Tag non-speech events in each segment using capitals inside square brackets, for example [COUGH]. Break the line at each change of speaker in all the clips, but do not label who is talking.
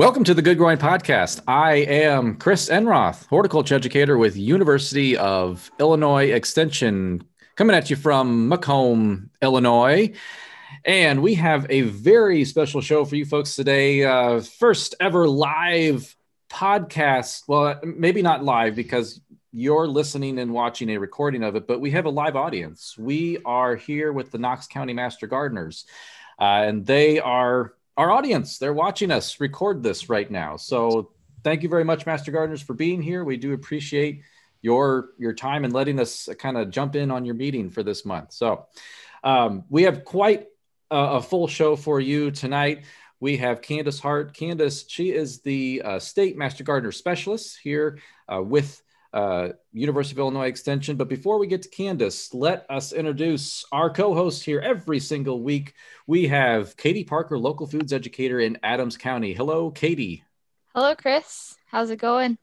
Welcome to the Good Growing Podcast. I am Chris Enroth, horticulture educator with University of Illinois Extension, coming at you from Macomb, Illinois. And we have a very special show for you folks today. Uh, first ever live podcast. Well, maybe not live because you're listening and watching a recording of it, but we have a live audience. We are here with the Knox County Master Gardeners, uh, and they are our audience. They're watching us record this right now. So thank you very much, Master Gardeners, for being here. We do appreciate your your time and letting us kind of jump in on your meeting for this month. So um, we have quite a, a, full show for you tonight. We have Candice Hart. Candice, she is the uh, state Master Gardener specialist here uh, with uh, University of Illinois Extension. But before we get to Candice, let us introduce our co-host here every single week. We have Katie Parker, local foods educator in Adams County. Hello, Katie.
Hello, Chris. How's it going?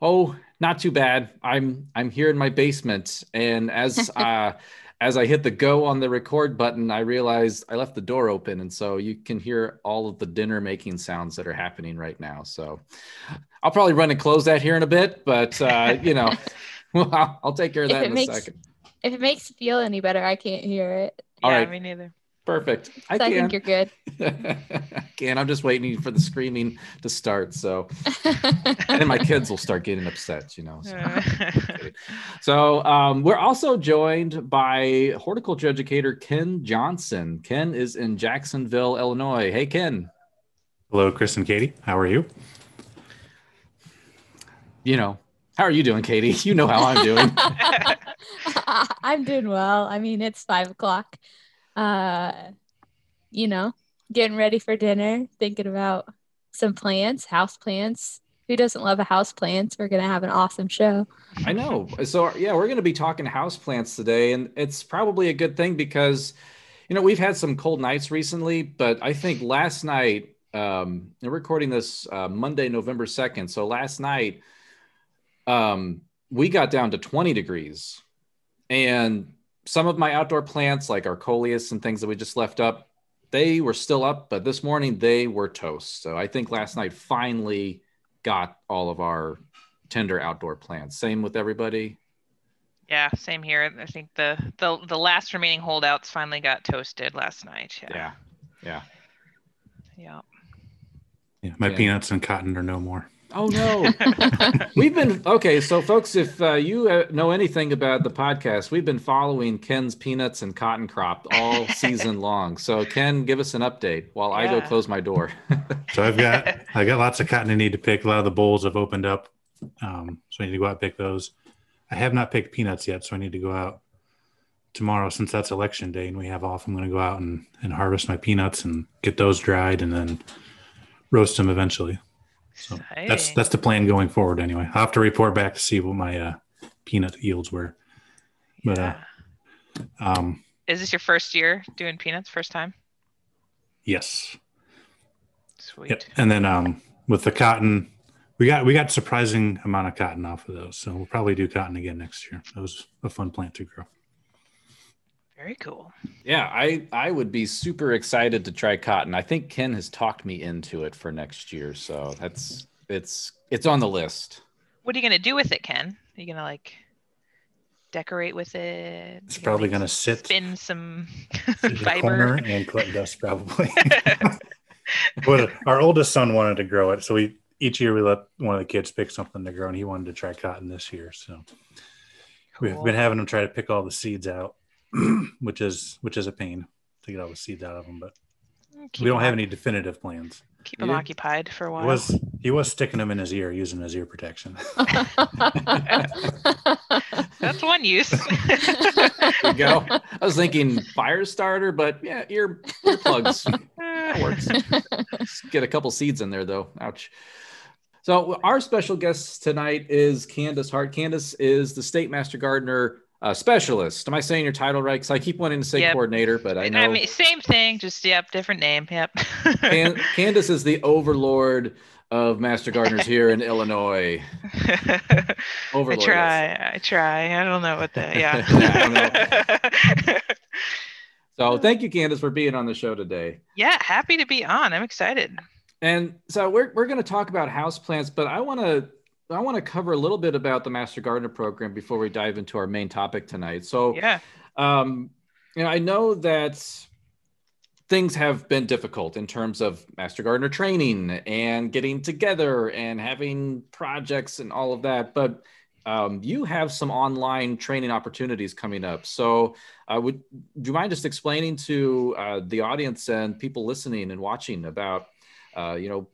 Oh, not too bad. I'm I'm here in my basement, and as [LAUGHS] uh, as I hit the go on the record button, I realized I left the door open. And so you can hear all of the dinner making sounds that are happening right now. So I'll probably run and close that here in a bit, but uh, you know, [LAUGHS] [LAUGHS] well, I'll take care of that in
makes,
a second.
If it makes you feel any better, I can't hear it.
All yeah, right. me neither.
Perfect.
I, so I think you're good. [LAUGHS]
I can. I'm just waiting for the screaming to start. So, and my [LAUGHS] kids will start getting upset, you know. So, [LAUGHS] so um, we're also joined by horticulture educator Ken Johnson. Ken is in Jacksonville, Illinois. Hey, Ken.
Hello, Chris and Katie. How are you?
You know, how are you doing, Katie? You know how I'm doing.
I'm doing well. I mean, it's five o'clock uh, you know, getting ready for dinner, thinking about some plants, house plants. Who doesn't love a house plants? We're gonna have an awesome show.
I know. So yeah, we're gonna be talking house plants today, and it's probably a good thing because you know we've had some cold nights recently, but I think last night um, we're recording this uh, Monday, November second. So last night, um, we got down to 20 degrees, and some of my outdoor plants, like our coleus and things that we just left up, they were still up, but this morning they were toast. So I think last night finally got all of our tender outdoor plants. Same with everybody.
Yeah, same here. I think the the the last remaining holdouts finally got toasted last night.
Yeah. Yeah.
Yeah. Yeah.
yeah my yeah. peanuts and cotton are no more.
Oh no, [LAUGHS] we've been okay. So, folks, if uh, you uh, know anything about the podcast, we've been following Ken's peanuts and cotton crop all [LAUGHS] season long. So, Ken, give us an update while yeah. I go close my door. [LAUGHS]
so, I've got I got lots of cotton I need to pick. A lot of the bolls have opened up, um, so I need to go out and pick those. I have not picked peanuts yet, so I need to go out tomorrow since that's election day and we have off. I'm going to go out and, and harvest my peanuts and get those dried and then roast them eventually. So that's that's the plan going forward. Anyway, I'll have to report back to see what my uh, peanut yields were. But uh, yeah. uh, um,
is this your first year doing peanuts? First time?
Yes.
Sweet. Yep.
And then um, with the cotton, we got we got surprising amount of cotton off of those, so we'll probably do cotton again next year. That was a fun plant to grow.
Very cool.
Yeah, I I would be super excited to try cotton. I think Ken has talked me into it for next year, so that's it's it's on the list.
What are you gonna do with it, Ken? Are you gonna like decorate with it?
It's probably gonna sit
spin some [LAUGHS]
fiber and collect dust probably. [LAUGHS] well, our oldest son wanted to grow it, so we each year we let one of the kids pick something to grow, and he wanted to try cotton this year. So cool. we've been having him try to pick all the seeds out [CLEARS THROAT] which is which is a pain to get all the seeds out of them. But keep we don't have any definitive plans.
Keep him occupied for a while.
He was he was sticking them in his ear using his ear protection. [LAUGHS] [LAUGHS]
That's one use.
there you go. I was thinking fire starter, but yeah, ear, ear plugs. [LAUGHS] that works. Just get a couple seeds in there though. Ouch. So our special guest tonight is Candice Hart. Candice is the state master gardener uh, specialist. Am I saying your title right? Because I keep wanting to say yep. coordinator, but I know. I
mean, same thing, just yep, different name. Yep.
Can- [LAUGHS] Candice is the overlord of master gardeners here in [LAUGHS] Illinois.
Overlord. I try. I try. I don't know what that. [LAUGHS]
Yeah. so thank you, Candice, for being on the show today.
Yeah, happy to be on. I'm excited.
And so we're we're going to talk about houseplants, but I want to I want to cover a little bit about the Master Gardener program before we dive into our main topic tonight. So
Yeah.
um, you know, I know that things have been difficult in terms of Master Gardener training and getting together and having projects and all of that. But um, you have some online training opportunities coming up. So, uh, would do you mind just explaining to uh, the audience and people listening and watching about, uh, you know,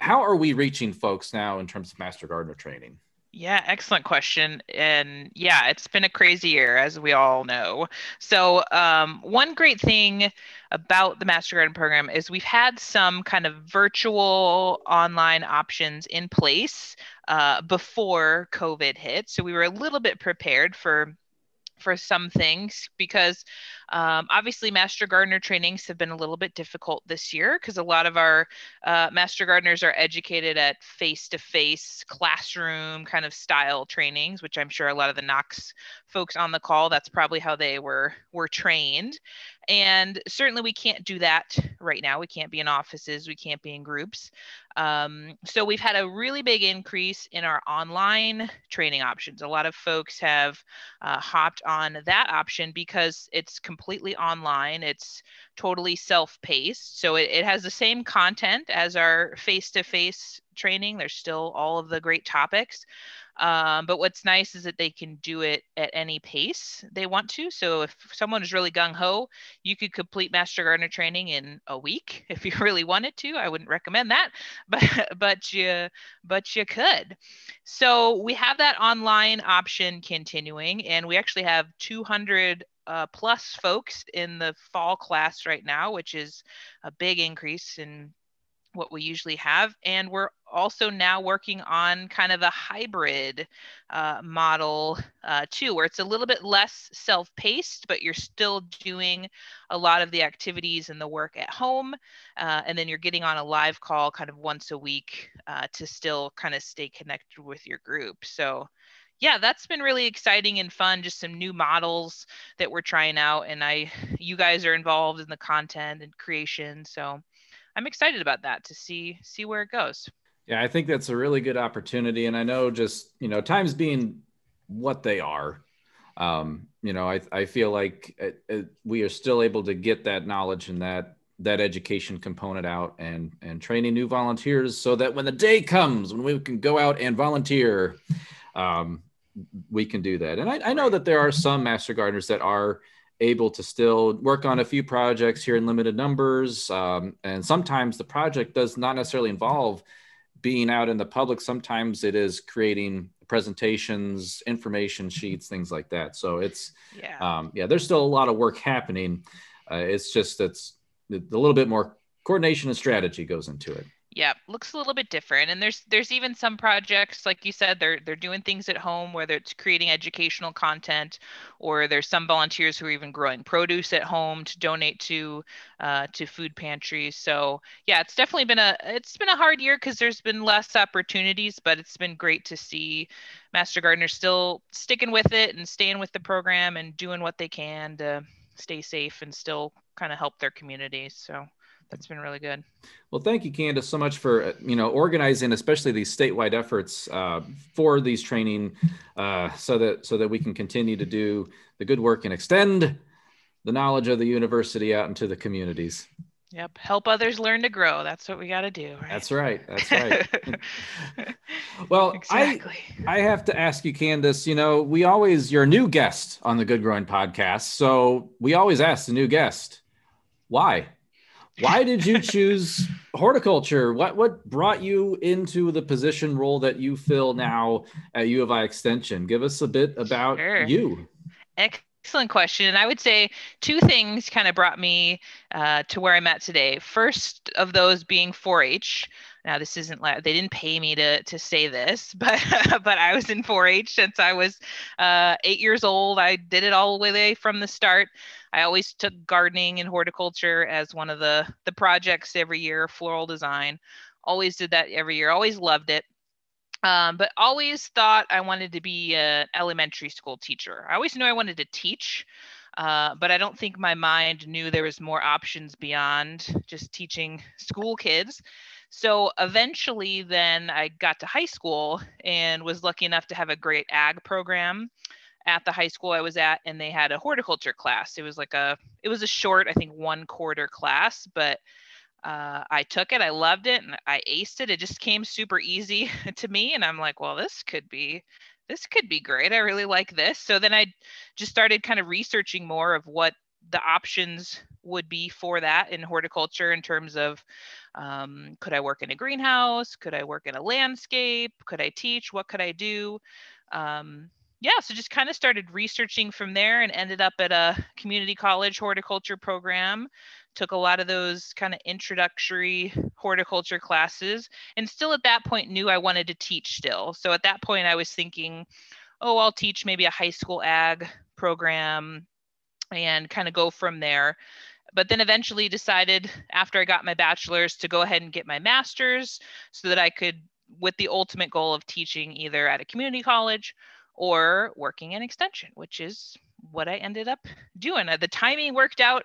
how are we reaching folks now in terms of Master Gardener training?
Yeah, excellent question. And yeah, it's been a crazy year, as we all know. So, um, one great thing about the Master Garden program is we've had some kind of virtual online options in place uh, before COVID hit. So, we were a little bit prepared for for some things because um, obviously master gardener trainings have been a little bit difficult this year because a lot of our uh, master gardeners are educated at face-to-face classroom kind of style trainings which i'm sure a lot of the knox folks on the call that's probably how they were were trained and certainly we can't do that right now. We can't be in offices. We can't be in groups. Um, so we've had a really big increase in our online training options. A lot of folks have uh, hopped on that option because it's completely online. It's totally self-paced. So it, it has the same content as our face-to-face training. There's still all of the great topics um, but what's nice is that they can do it at any pace they want to. So if someone is really gung ho, you could complete Master Gardener training in a week [LAUGHS] if you really wanted to. I wouldn't recommend that, [LAUGHS] but but you but you could. So we have that online option continuing, and we actually have 200 uh, plus folks in the fall class right now, which is a big increase in what we usually have. And we're also now working on kind of a hybrid uh, model uh, too, where it's a little bit less self paced, but you're still doing a lot of the activities and the work at home. Uh, and then you're getting on a live call kind of once a week uh, to still kind of stay connected with your group. So, yeah, that's been really exciting and fun. Just some new models that we're trying out, and I, you guys are involved in the content and creation. So, I'm excited about that to see see where it goes.
Yeah, I think that's a really good opportunity, and I know just you know times being what they are, um, you know, I I feel like it, it, we are still able to get that knowledge and that that education component out and and training new volunteers so that when the day comes when we can go out and volunteer, um, we can do that. And I, I know that there are some master gardeners that are able to still work on a few projects here in limited numbers. Um, and sometimes the project does not necessarily involve being out in the public. Sometimes it is creating presentations, information sheets, things like that. So it's,
Yeah.
um, yeah, there's still a lot of work happening. Uh, it's just it's a little bit more coordination and strategy goes into it.
Yeah, looks a little bit different. And there's there's even some projects, like you said, they're they're doing things at home, whether it's creating educational content, or there's some volunteers who are even growing produce at home to donate to uh, to food pantries. So yeah, it's definitely been a it's been a hard year because there's been less opportunities, but it's been great to see Master Gardeners still sticking with it and staying with the program and doing what they can to stay safe and still kind of help their communities. So that's been really good.
Well, thank you, Candice, so much for you know organizing, especially these statewide efforts uh, for these training, uh, so that so that we can continue to do the good work and extend the knowledge of the university out into the communities.
Yep. Help others learn to grow. That's what we got to do. Right?
That's right. That's right. [LAUGHS] well,
exactly.
I I have to ask you, Candice. You know, we always you're a new guest on the Good Growing podcast, so we always ask the new guest, why why did you choose horticulture? What what brought you into the position role that you fill now at U of I Extension? Give us a bit about
Sure.
you.
Excellent question. And I would say two things kind of brought me uh, to where I'm at today. First of those being 4-H. Now this isn't like they didn't pay me to to say this, [LAUGHS] but but I was in 4-H since I was uh, eight years old. I did it all the way from the start. I always took gardening and horticulture as one of the the projects every year, floral design. Always did that every year. Always loved it. Um, but always thought I wanted to be an elementary school teacher. I always knew I wanted to teach, uh, but I don't think my mind knew there was more options beyond just teaching school kids. So eventually, then I got to high school and was lucky enough to have a great ag program at the high school I was at, and they had a horticulture class. It was like a, it was a short, I think, one quarter class, but uh, I took it, I loved it, and I aced it. It just came super easy [LAUGHS] to me, and I'm like, well, this could be, this could be great. I really like this. So then I just started kind of researching more of what the options would be for that in horticulture in terms of um, could I work in a greenhouse? Could I work in a landscape? Could I teach? What could I do? Um, yeah, so just kind of started researching from there and ended up at a community college horticulture program. Took a lot of those kind of introductory horticulture classes, and still at that point knew I wanted to teach still. So at that point, I was thinking, oh, I'll teach maybe a high school ag program and kind of go from there. But then eventually decided after I got my bachelor's to go ahead and get my master's so that I could, with the ultimate goal of teaching either at a community college or working in extension, which is what I ended up doing. Uh, the timing worked out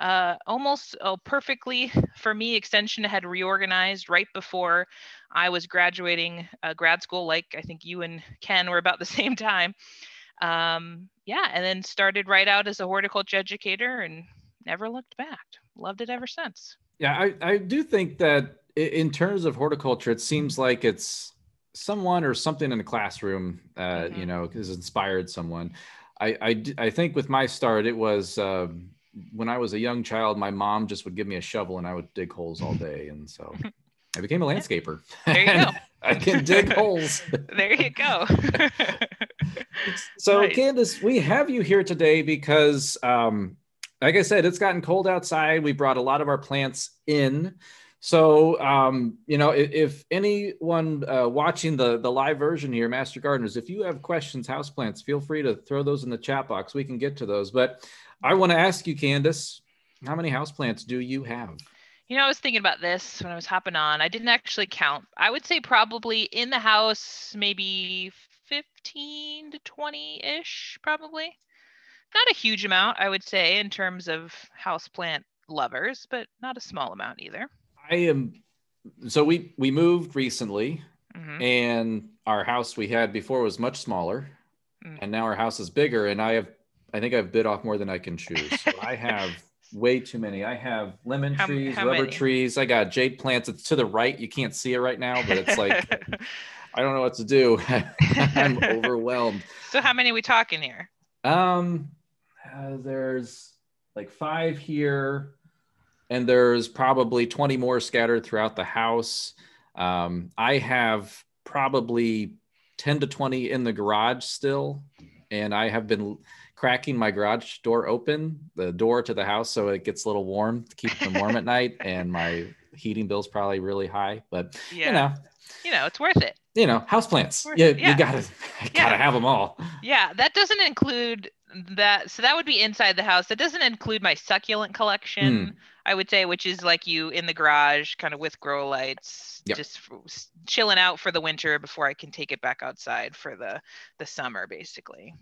uh, almost uh, perfectly for me. Extension had reorganized right before I was graduating uh, grad school, like I think you and Ken were about the [LAUGHS] same time. Um, yeah, and then started right out as a horticulture educator and never looked back. Loved it ever since.
Yeah, I, I do think that in terms of horticulture, it seems like it's someone or something in the classroom, uh, mm-hmm. you know, has inspired someone. I, I, I think with my start, it was uh, when I was a young child, my mom just would give me a shovel and I would dig holes all day. And so I became a [LAUGHS] landscaper.
There you [LAUGHS] go.
I can dig holes. [LAUGHS]
there you go.
so, nice. Candice, we have you here today because, um, like I said, it's gotten cold outside. We brought a lot of our plants in. So, um, you know, if, if anyone uh, watching the the live version here, Master Gardeners, if you have questions, houseplants, feel free to throw those in the chat box. We can get to those. But I want to ask you, Candice, how many houseplants do you have?
You know, I was thinking about this when I was hopping on. I didn't actually count. I would say probably in the house, maybe 15 to 20 ish, probably. Not a huge amount, I would say, in terms of houseplant lovers, but not a small amount either.
I am. So we we moved recently, mm-hmm. and our house we had before was much smaller, mm. and now our house is bigger. And I have, I think I've bit off more than I can chew. [LAUGHS] So I have way too many. I have lemon how, trees, how rubber many? trees. I got jade plants. It's to the right. You can't see it right now, but it's like [LAUGHS] I don't know what to do. [LAUGHS] I'm overwhelmed.
So how many are we talking here?
Um, uh, there's like five here and there's probably 20 more scattered throughout the house. Um, I have probably 10 to 20 in the garage still, and I have been cracking my garage door open, the door to the house, so it gets a little warm to keep them warm at [LAUGHS] night. And my heating bill's probably really high, but yeah. you know,
you know, it's worth it.
You know, houseplants. Yeah, [LAUGHS] yeah, you gotta, gotta have them all.
Yeah, that doesn't include that. So that would be inside the house. That doesn't include my succulent collection. Mm I would say, which is like you in the garage, kind of with grow lights, yep. just chilling out for the winter before I can take it back outside for the the summer, basically.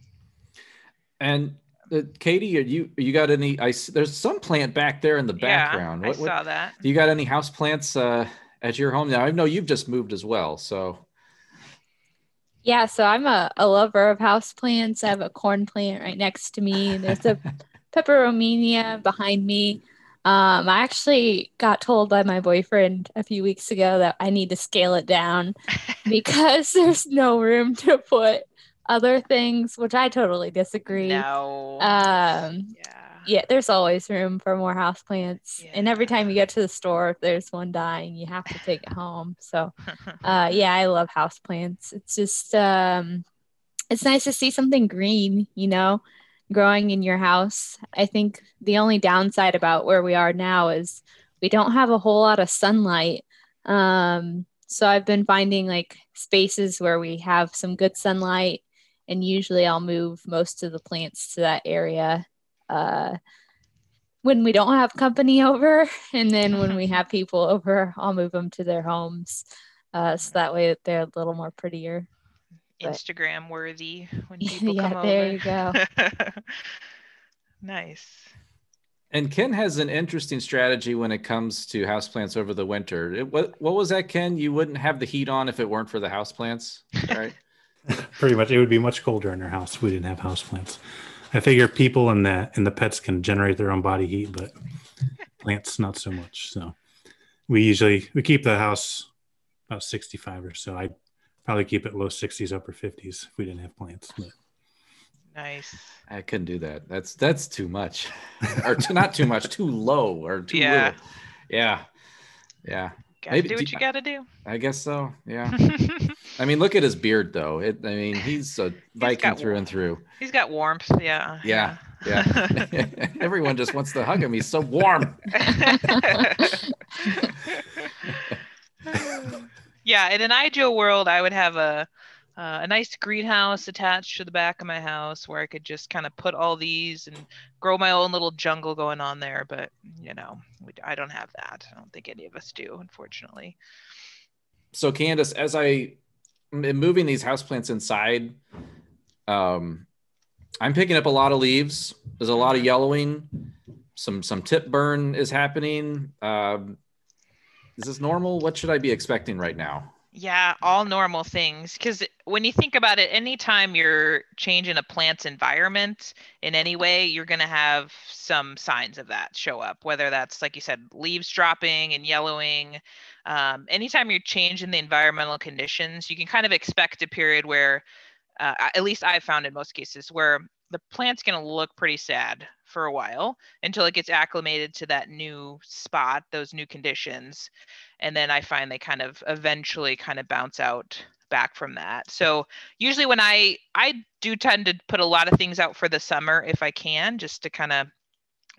And uh, Katie, you you got any? I there's some plant back there in the background.
Yeah, what, I saw what, that.
You got any house plants uh, at your home now? I know you've just moved as well, so.
Yeah, so I'm a, a lover of house plants. I have a corn plant right next to me. There's a [LAUGHS] peperomia behind me. Um, I actually got told by my boyfriend a few weeks ago that I need to scale it down [LAUGHS] because there's no room to put other things, which I totally disagree.
No.
Um, yeah. Yeah, there's always room for more houseplants. Yeah. And every time you get to the store, if there's one dying, you have to take it home. So, [LAUGHS] uh, yeah, I love houseplants. It's just, um, it's nice to see something green, you know? growing in your house. I think the only downside about where we are now is we don't have a whole lot of sunlight. Um, so I've been finding like spaces where we have some good sunlight, and usually I'll move most of the plants to that area uh, when we don't have company over, and then when we have people over, I'll move them to their homes. Uh, so that way they're a little more prettier.
Instagram worthy when [LAUGHS] people
yeah,
come
there over. you go. [LAUGHS]
nice.
And Ken has an interesting strategy when it comes to houseplants over the winter. It, what what was that, Ken? You wouldn't have the heat on if it weren't for the houseplants, right? [LAUGHS]
Pretty much, it would be much colder in our house if we didn't have houseplants. I figure people and the and the pets can generate their own body heat, but plants not so much. So we usually we keep the house about 65 or so. I'd probably keep it low 60s, upper 50s if we didn't have plants. But
Nice.
I couldn't do that. That's that's too much, or too, not too much, too low, or too
Yeah.
little. Yeah, yeah.
Gotta
Maybe-
do what you gotta do.
I guess so. Yeah. [LAUGHS] I mean, look at his beard, though. It. I mean, he's a Viking
got
through
warmth.
and through.
He's got warmth. Yeah.
Yeah, Yeah. [LAUGHS] Everyone just wants to hug him. He's so warm. [LAUGHS]
yeah, in an ideal world, I would have a uh, a nice greenhouse attached to the back of my house where I could just kind of put all these and grow my own little jungle going on there. But you know, we, I don't have that. I don't think any of us do, unfortunately.
So, Candice, as I am moving these houseplants inside, um, I'm picking up a lot of leaves. There's a lot of yellowing. Some some tip burn is happening. Um, is this normal? What should I be expecting right now?
Yeah, all normal things. Because when you think about it, anytime you're changing a plant's environment in any way, you're going to have some signs of that show up, whether that's, like you said, leaves dropping and yellowing. Um, anytime you're changing the environmental conditions, you can kind of expect a period where, uh, at least I've found in most cases, where the plant's going to look pretty sad for a while until it gets acclimated to that new spot, those new conditions and then I find they kind of eventually kind of bounce out back from that. So usually when I I do tend to put a lot of things out for the summer if I can, just to kind of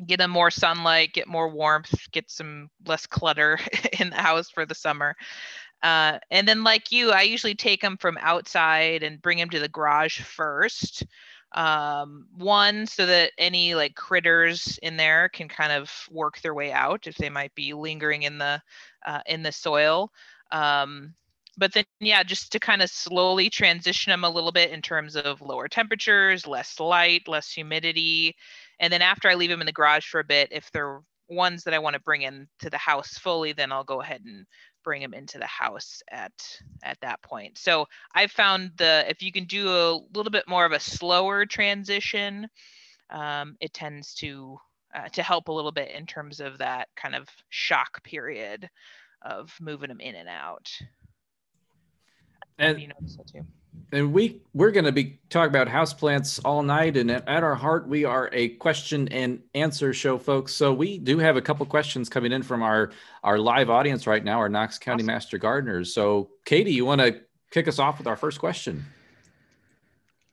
get them more sunlight, get more warmth, get some less clutter [LAUGHS] in the house for the summer. Uh, and then like you, I usually take them from outside and bring them to the garage first. Um, one, so that any like critters in there can kind of work their way out if they might be lingering in the uh, in the soil. Um, but then, yeah, just to kind of slowly transition them a little bit in terms of lower temperatures, less light, less humidity. And then after I leave them in the garage for a bit, if they're ones that I want to bring in to the house fully, then I'll go ahead and bring them into the house at at that point. So I've found the if you can do a little bit more of a slower transition, um, it tends to uh, to help a little bit in terms of that kind of shock period of moving them in and out.
And
you notice that too.
And we we're going to be talking about houseplants all night and at, at our heart we are a question and answer show folks so we do have a couple questions coming in from our our live audience right now our knox county
Awesome.
master gardeners so katie you want to kick us off with our first question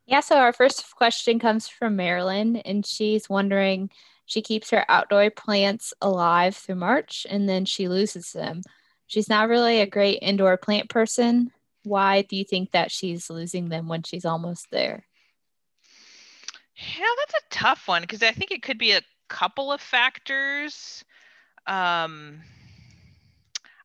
Yeah, so our first question comes from Marilyn, and she's wondering she keeps her outdoor plants alive through March and then she loses them. She's not really a great indoor plant person. Why do you think that she's losing them when she's almost there?
Yeah, that's a tough one because I think it could be a couple of factors. Um,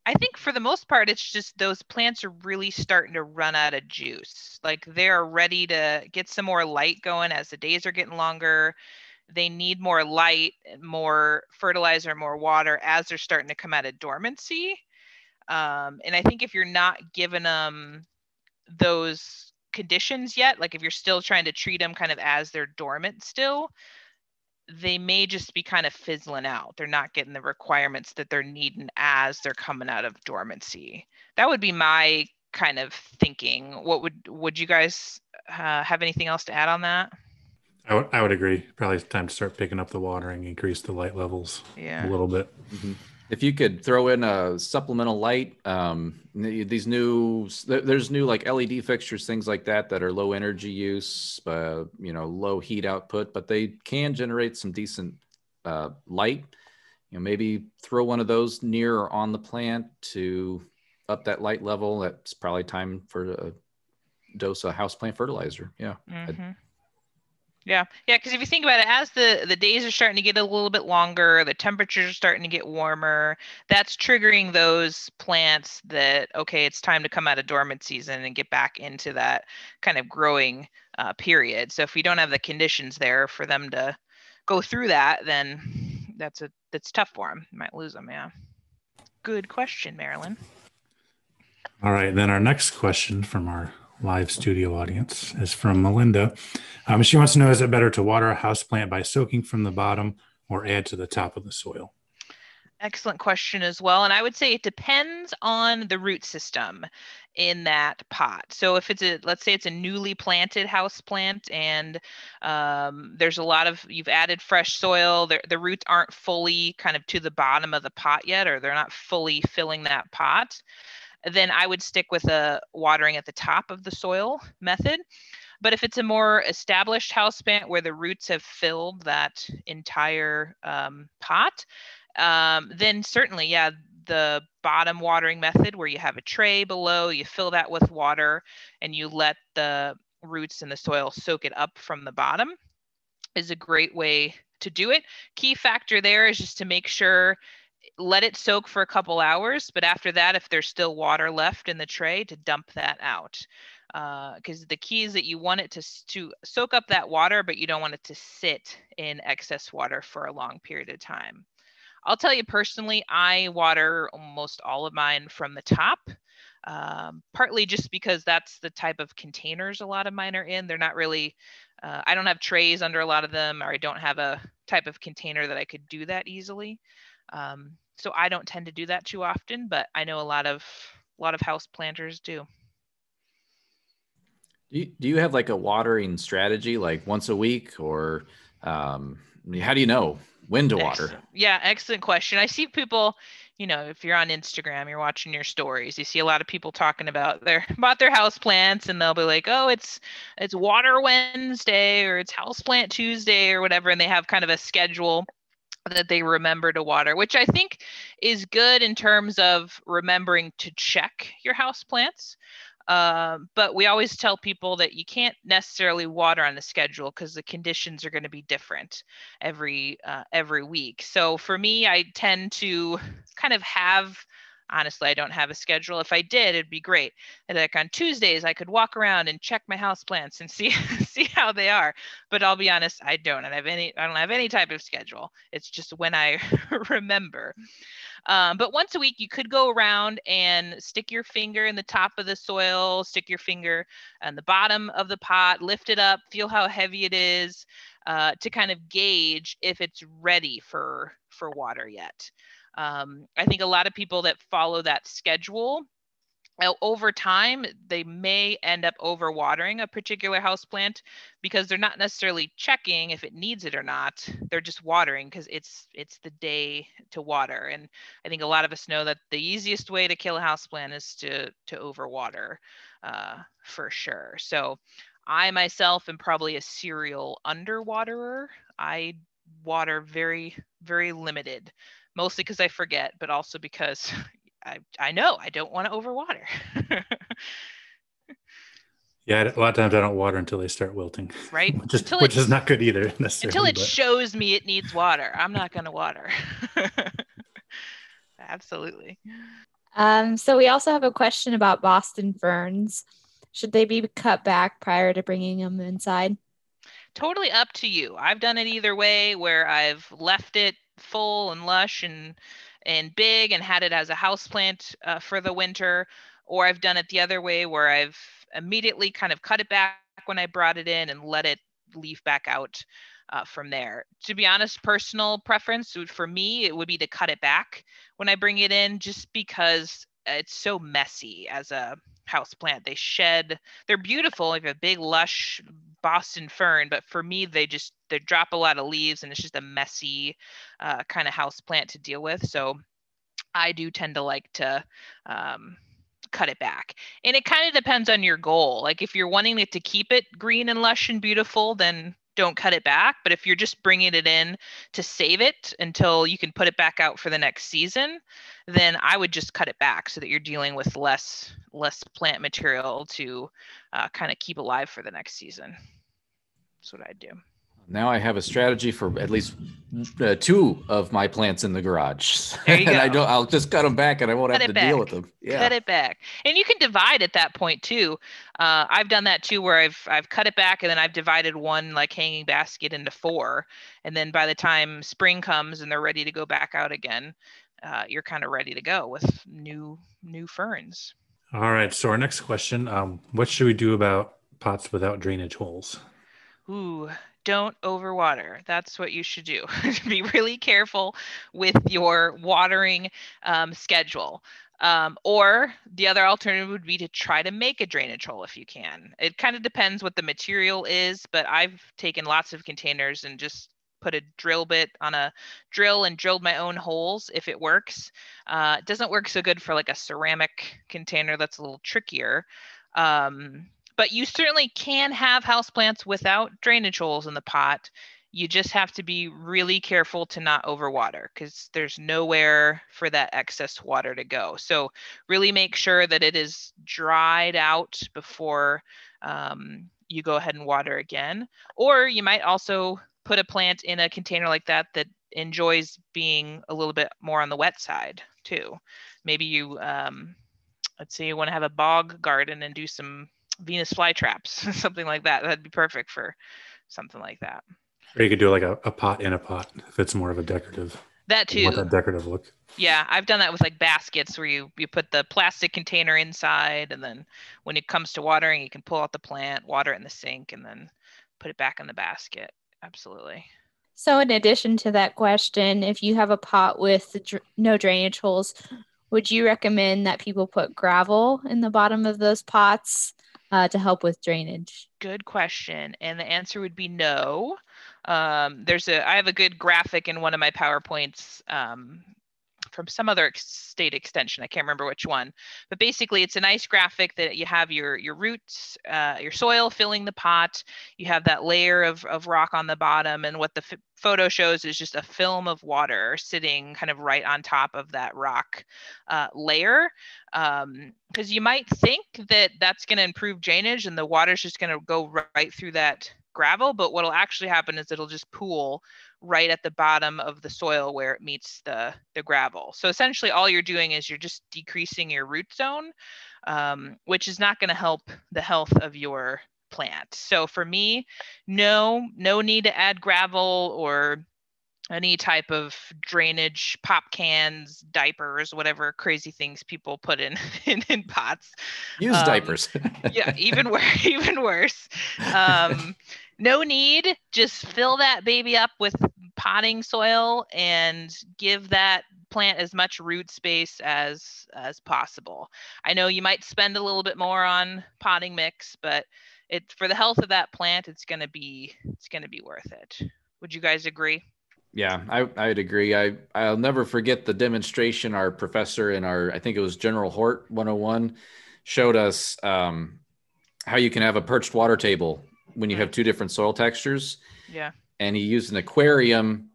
I think for the most part, it's just those plants are really starting to run out of juice. Like they're ready to get some more light going as the days are getting longer. They need more light, more fertilizer, more water as they're starting to come out of dormancy. Um, and I think if you're not giving them those conditions yet, like if you're still trying to treat them kind of as they're dormant still, they may just be kind of fizzling out. They're not getting the requirements that they're needing as they're coming out of dormancy. That would be my kind of thinking. What would would you guys uh, have anything else to add on that?
I would, I would agree. Probably time to start picking up the watering, increase the light levels a little bit.
If you could throw in a supplemental light um these new there's new like led fixtures things like that that are low energy use uh, you know low heat output but they can generate some decent uh, light. You know maybe throw one of those near or on the plant to up that light level. That's probably time for a dose of houseplant fertilizer. Yeah.
Mhm. Yeah, yeah. Because if you think about it, as the the days are starting to get a little bit longer, the temperatures are starting to get warmer. That's triggering those plants that okay, it's time to come out of dormant season and get back into that kind of growing uh, period. So if we don't have the conditions there for them to go through that, then that's a that's tough for them. You might lose them. Yeah. Good question, Marilyn.
All right. Then our next question from our live studio audience is from Melinda. Um, she wants to know: Is it better to water a house plant by soaking from the bottom or add to the top of the soil?
Excellent question as well. And I would say it depends on the root system in that pot. So if it's a, let's say it's a newly planted house plant and um, there's a lot of, you've added fresh soil, the, the roots aren't fully kind of to the bottom of the pot yet, or they're not fully filling that pot, then I would stick with a watering at the top of the soil method. But if it's a more established house plant where the roots have filled that entire um, pot, um, then certainly, yeah, the bottom watering method where you have a tray below, you fill that with water, and you let the roots in the soil soak it up from the bottom is a great way to do it. Key factor there is just to make sure let it soak for a couple hours, but after that, if there's still water left in the tray, to dump that out. Because uh, the key is that you want it to, to soak up that water, but you don't want it to sit in excess water for a long period of time. I'll tell you personally, I water almost all of mine from the top. Um, partly just because that's the type of containers a lot of mine are in. They're not really, uh, I don't have trays under a lot of them, or I don't have a type of container that I could do that easily. Um, so I don't tend to do that too often, but I know a lot of a lot of house planters do.
Do you, do you have like a watering strategy, like once a week, or um, how do you know when to water?
Excellent. Yeah, excellent question. I see people, you know, if you're on Instagram, you're watching your stories, you see a lot of people talking about their [LAUGHS] about their house plants and they'll be like, "Oh, it's it's water Wednesday or it's house plant Tuesday or whatever," and they have kind of a schedule that they remember to water, which I think is good in terms of remembering to check your house plants. Um, but we always tell people that you can't necessarily water on the schedule because the conditions are going to be different every uh, every week. So for me, I tend to kind of have honestly, I don't have a schedule. If I did, it'd be great. And like on Tuesdays, I could walk around and check my house plants and [LAUGHS] see see how they are. But I'll be honest, I don't. I have any. I don't have any type of schedule. It's just when I [LAUGHS] remember. Um, but once a week, you could go around and stick your finger in the top of the soil, stick your finger on the bottom of the pot, lift it up, feel how heavy it is, uh, to kind of gauge if it's ready for for water yet. Um, I think a lot of people that follow that schedule over time they may end up overwatering a particular house plant because they're not necessarily checking if it needs it or not. They're just watering because it's it's the day to water. And i think a lot of us know that the easiest way to kill a house plant is to to overwater uh, for sure. So i myself am probably a serial underwaterer. I water very very limited mostly because I forget, but also because [LAUGHS] I, I know I don't want to overwater. [LAUGHS]
yeah, a lot of times I don't water until they start wilting.
Right. [LAUGHS]
which is, which is not good either.
Until it but. shows me it needs water. I'm not going to water. Absolutely.
Um, so we also have a question about Boston ferns. Should they be cut back prior to bringing them inside?
Totally up to you. I've done it either way where I've left it full and lush and and big and had it as a house plant uh, for the winter or i've done it the other way where i've immediately kind of cut it back when i brought it in and let it leaf back out uh, from there. To be honest personal preference for me it would be to cut it back when i bring it in just because it's so messy as a house plant. They shed they're beautiful like a big lush boston fern but for me they just they drop a lot of leaves and it's just a messy uh, kind of house plant to deal with so i do tend to like to um, cut it back and it kind of depends on your goal like if you're wanting it to keep it green and lush and beautiful then don't cut it back. But if you're just bringing it in to save it until you can put it back out for the next season, then I would just cut it back so that you're dealing with less less plant material to uh, kind of keep alive for the next season. That's what I'd do.
Now I have a strategy for at least uh, two of my plants in the garage.
There you [LAUGHS]
and I don't. I'll just cut them back, and I won't
Cut
have
it
to deal with
back.
them. Yeah.
cut it back and you can divide at that point too uh, i've done that too where i've i've cut it back and then i've divided one like hanging basket into four and then by the time spring comes and they're ready to go back out again uh, you're kind of ready to go with new new ferns
All right. So our next question: um, What should we do about pots without drainage holes?
Ooh, don't overwater. That's what you should do. [LAUGHS] Be really careful with your watering um, schedule. Um, or the other alternative would be to try to make a drainage hole if you can. It kind of depends what the material is, but I've taken lots of containers and just put a drill bit on a drill and drilled my own holes if it works. Uh, it doesn't work so good for like a ceramic container that's a little trickier. Um, but you certainly can have houseplants without drainage holes in the pot. You just have to be really careful to not overwater because there's nowhere for that excess water to go. So really make sure that it is dried out before um, you go ahead and water again. Or you might also put a plant in a container like that that enjoys being a little bit more on the wet side too. Maybe you, um, let's say you want to have a bog garden and do some Venus flytraps, [LAUGHS] something like that. That'd be perfect for something like that.
Or you could do like a, a pot in a pot if it's more of a decorative.
That
you want
too.
that decorative look.
Yeah, I've done that with like baskets where you you put the plastic container inside, and then when it comes to watering, you can pull out the plant, water it in the sink, and then put it back in the basket. Absolutely.
So, in addition to that question, if you have a pot with dr- no drainage holes, would you recommend that people put gravel in the bottom of those pots uh, to help with drainage?
Good question, and the answer would be no. Um, there's a I have a good graphic in one of my powerpoints um, from some other ex- state extension. I can't remember which one, but basically it's a nice graphic that you have your your roots, uh, your soil filling the pot. You have that layer of of rock on the bottom, and what the f- photo shows is just a film of water sitting kind of right on top of that rock uh, layer. Because you might think that that's going to improve drainage and the water's just going to go right through that gravel, but what'll actually happen is it'll just pool right at the bottom of the soil where it meets the the gravel. So essentially, all you're doing is you're just decreasing your root zone, um, which is not going to help the health of your plant. So for me, no, no need to add gravel or any type of drainage, pop cans, diapers, whatever crazy things people put in [LAUGHS] in, in pots.
Use
Um,
diapers.
yeah, even [LAUGHS] worse. [LAUGHS] Even worse. Um, no need. Just fill that baby up with potting soil and give that plant as much root space as as possible. I know you might spend a little bit more on potting mix, but it for the health of that plant, it's gonna be it's gonna be worth it. Would you guys agree?
Yeah, I, I'd agree. I, I'll never forget the demonstration our professor in our, I think it was General Hort 101, showed us um, how you can have a perched water table when you have two different soil textures.
Yeah.
And he used an aquarium,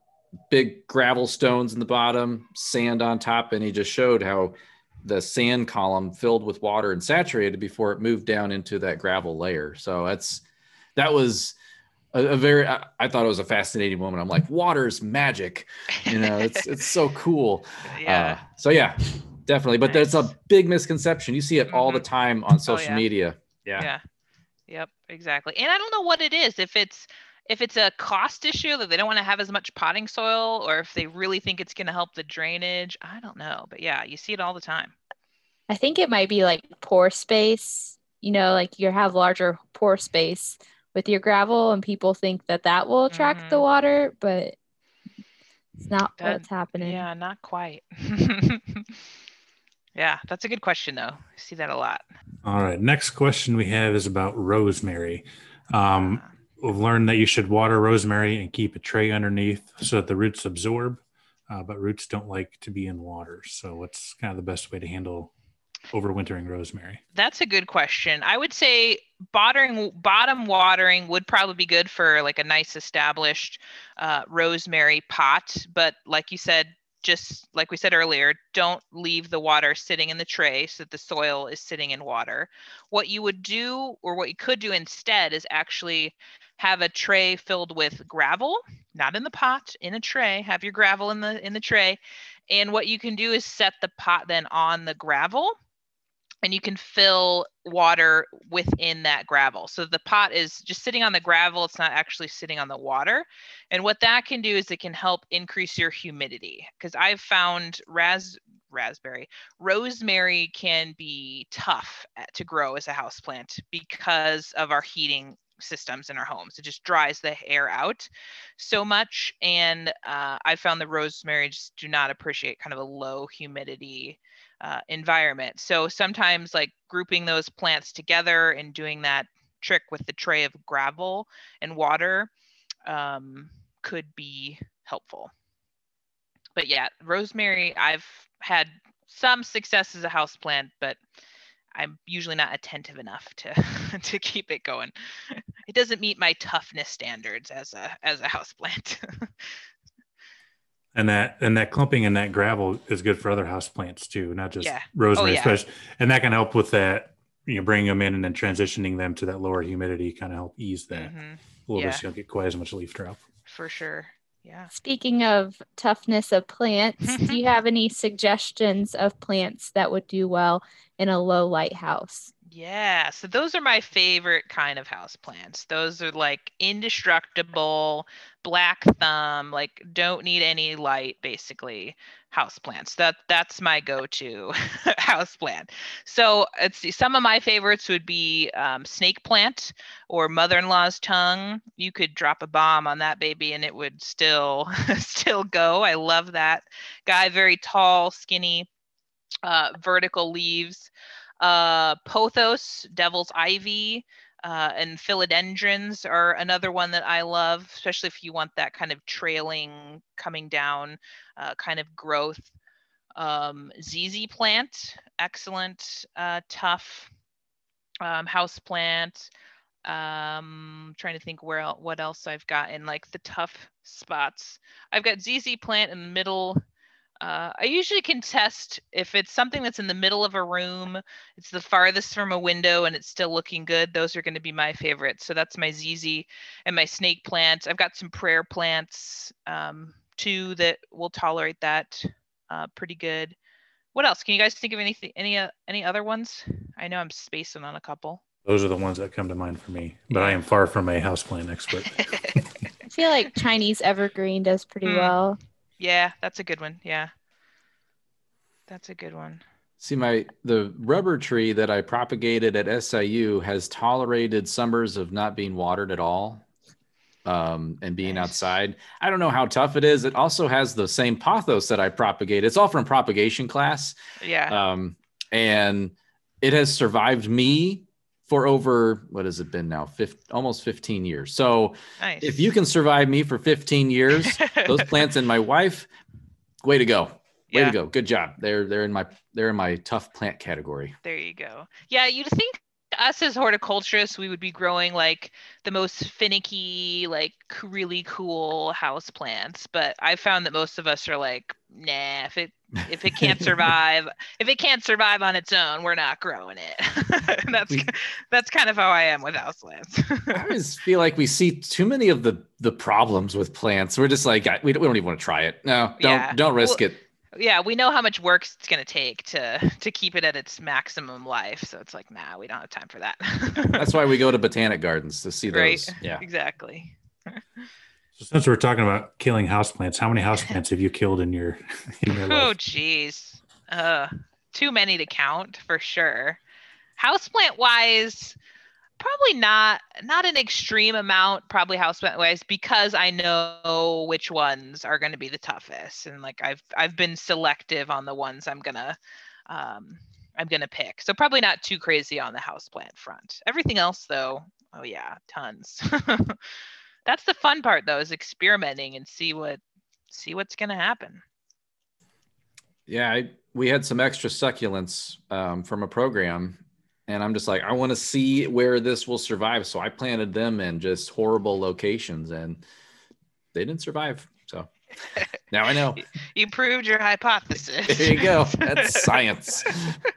big gravel stones in the bottom, sand on top, and he just showed how the sand column filled with water and saturated before it moved down into that gravel layer. So that's that was a, a very I, I thought it was a fascinating moment. I'm like, water's magic. You know, it's [LAUGHS] it's so cool.
yeah.
Uh, so yeah, definitely. But that's a big misconception. You see it all the
Mhm.
time on social
yeah.
media. Yeah.
yeah yep exactly and i don't know what it is if it's if it's a cost issue that they don't want to have as much potting soil or if they really think it's going to help the drainage i don't know but yeah you see it all the time
I think it might be like pore space. You know, like you have larger pore space with your gravel, and people think that that will attract the
Mhm.
water, but it's not
That-
what's happening.
yeah not quite [LAUGHS] yeah that's a good question though i see that a lot
All right. Next question we have is about rosemary. Um, we've learned that you should water rosemary and keep a tray underneath so that the roots absorb, uh, but roots don't like to be in water. So, what's kind of the best way to handle overwintering rosemary?
That's a good question. I would say bottom bottom watering would probably be good for like a nice established uh, rosemary pot. But like you said, just like we said earlier, don't leave the water sitting in the tray so that the soil is sitting in water. What you would do, or what you could do instead, is actually have a tray filled with gravel, not in the pot, in a tray. Have your gravel in the in the tray. And what you can do is set the pot then on the gravel and you can fill water within that gravel. So the pot is just sitting on the gravel, it's not actually sitting on the water. And what that can do is it can help increase your humidity because I've found ras raspberry, rosemary can be tough to grow as a house plant because of our heating systems in our homes. It just dries the air out so much. And uh, I found the rosemary just do not appreciate kind of a low humidity uh, environment. So sometimes like grouping those plants together and doing that trick with the tray of gravel and water um, could be helpful. But yeah, rosemary, I've had some success as a house plant, but I'm usually not attentive enough to [LAUGHS] to keep it going. [LAUGHS] It doesn't meet my toughness standards as a as a house plant. [LAUGHS]
and that and that clumping and that gravel is good for other house plants too, not just
Yeah.
rosemary,
Oh, yeah.
especially. And that can help with that. You know, bringing them in and then transitioning them to that lower humidity, kind of help ease that
Mhm,
a little
Yeah.
bit. So you don't get quite as much leaf drop.
for sure. Yeah.
Speaking of toughness of plants, [LAUGHS] do you have any suggestions of plants that would do well in a low light house?
Yeah, so those are my favorite kind of house plants. Those are like indestructible, black thumb, like don't need any light basically house plants. That that's my go-to [LAUGHS] house plant. So let's see, some of my favorites would be um, snake plant or mother-in-law's tongue. You could drop a bomb on that baby and it would still [LAUGHS] still go. I love that guy. Very tall, skinny, uh, vertical leaves uh, pothos, devil's ivy, uh, and philodendrons are another one that I love, especially if you want that kind of trailing, coming down uh, kind of growth. Um, ZZ plant, excellent, uh, tough um, house plant. Um, trying to think where what else I've got in like the tough spots. I've got ZZ plant in the middle. Uh, I usually can test if it's something that's in the middle of a room, it's the farthest from a window, and it's still looking good. Those are going to be my favorites. So that's my ZZ and my snake plant. I've got some prayer plants um, too that will tolerate that uh, pretty good. What else? Can you guys think of anything? Any uh, any other ones? I know I'm spacing on a couple.
Those are the ones that come to mind for me. But I am far from a houseplant expert. [LAUGHS]
I feel like Chinese evergreen does pretty
Hmm.
well.
Yeah, that's a good one. Yeah, that's a good one.
See, my the rubber tree that I propagated at SIU has tolerated summers of not being watered at all, um, and being
Nice.
outside. I don't know how tough it is. It also has the same pothos that I propagated. It's all from propagation class,
Yeah.
um, and it has survived me for over what has it been now? Fif- almost 15 years. So
nice.
if you can survive me for 15 years, [LAUGHS] those plants and my wife, way to go. Way
Yeah.
to go. Good job. They're they're in my they're in my tough plant category.
There you go. Yeah, you'd think us as horticulturists, we would be growing like the most finicky, like really cool house plants. But I found that most of us are like, nah, if it if it can't [LAUGHS] survive, if it can't survive on its own, we're not growing it. [LAUGHS] That's
We-
that's kind of how I am with houseplants.
I [LAUGHS] always feel like we see too many of the the problems with plants. We're just like we don't, we don't even want to try it. No, don't
Yeah.
don't risk
Well,
it.
Yeah, we know how much work it's gonna take to to keep it at its maximum life. So it's like, nah, we don't have time for that.
That's why we go to botanic gardens to see those.
Right.
Yeah.
exactly.
So since we're talking about killing houseplants, how many houseplants have you killed in your [LAUGHS] in your
Oh,
life?
geez. Uh, too many to count for sure. Houseplant wise, probably not not an extreme amount. Probably houseplant wise because I know which ones are going to be the toughest, and like I've I've been selective on the ones I'm gonna um, I'm gonna pick. So probably not too crazy on the houseplant front. Everything else though, oh yeah, tons. [LAUGHS] That's the fun part though, is experimenting and see what see what's gonna happen.
Yeah, I, we had some extra succulents um, from a program, and I'm just like, I want to see where this will survive. So I planted them in just horrible locations, and they didn't survive. So now I know. [LAUGHS]
You proved your hypothesis.
There you go. That's [LAUGHS] science.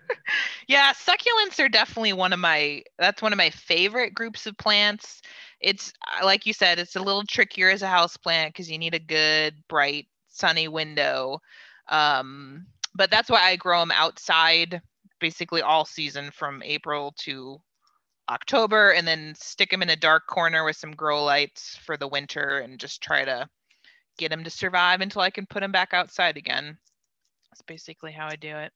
[LAUGHS]
yeah, succulents are definitely one of my that's one of my favorite groups of plants. it's uh, like you said, it's a little trickier as a house plant because you need a good, bright, sunny window. Um, but that's why I grow them outside basically all season from April to October and then stick them in a dark corner with some grow lights for the winter and just try to get them to survive until I can put them back outside again. That's basically how I do it.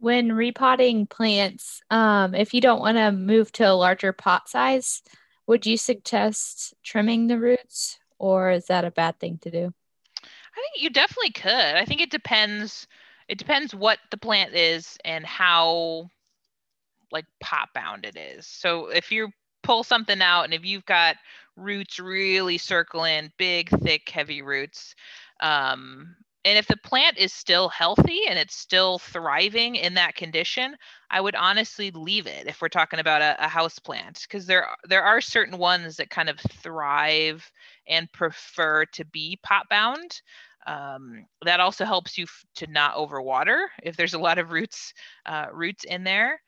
When repotting plants, um, if you don't want to move to a larger pot size, would you suggest trimming the roots or is that a bad thing to do?
I think you definitely could. I think it depends it depends what the plant is and how like pot bound it is. So if you pull something out and if you've got roots really circling, big, thick, heavy roots, um, and if the plant is still healthy and it's still thriving in that condition, I would honestly leave it if we're talking about a, a house plant because there there are certain ones that kind of thrive and prefer to be pot bound. Um, that also helps you to not overwater if there's a lot of roots uh, roots in there.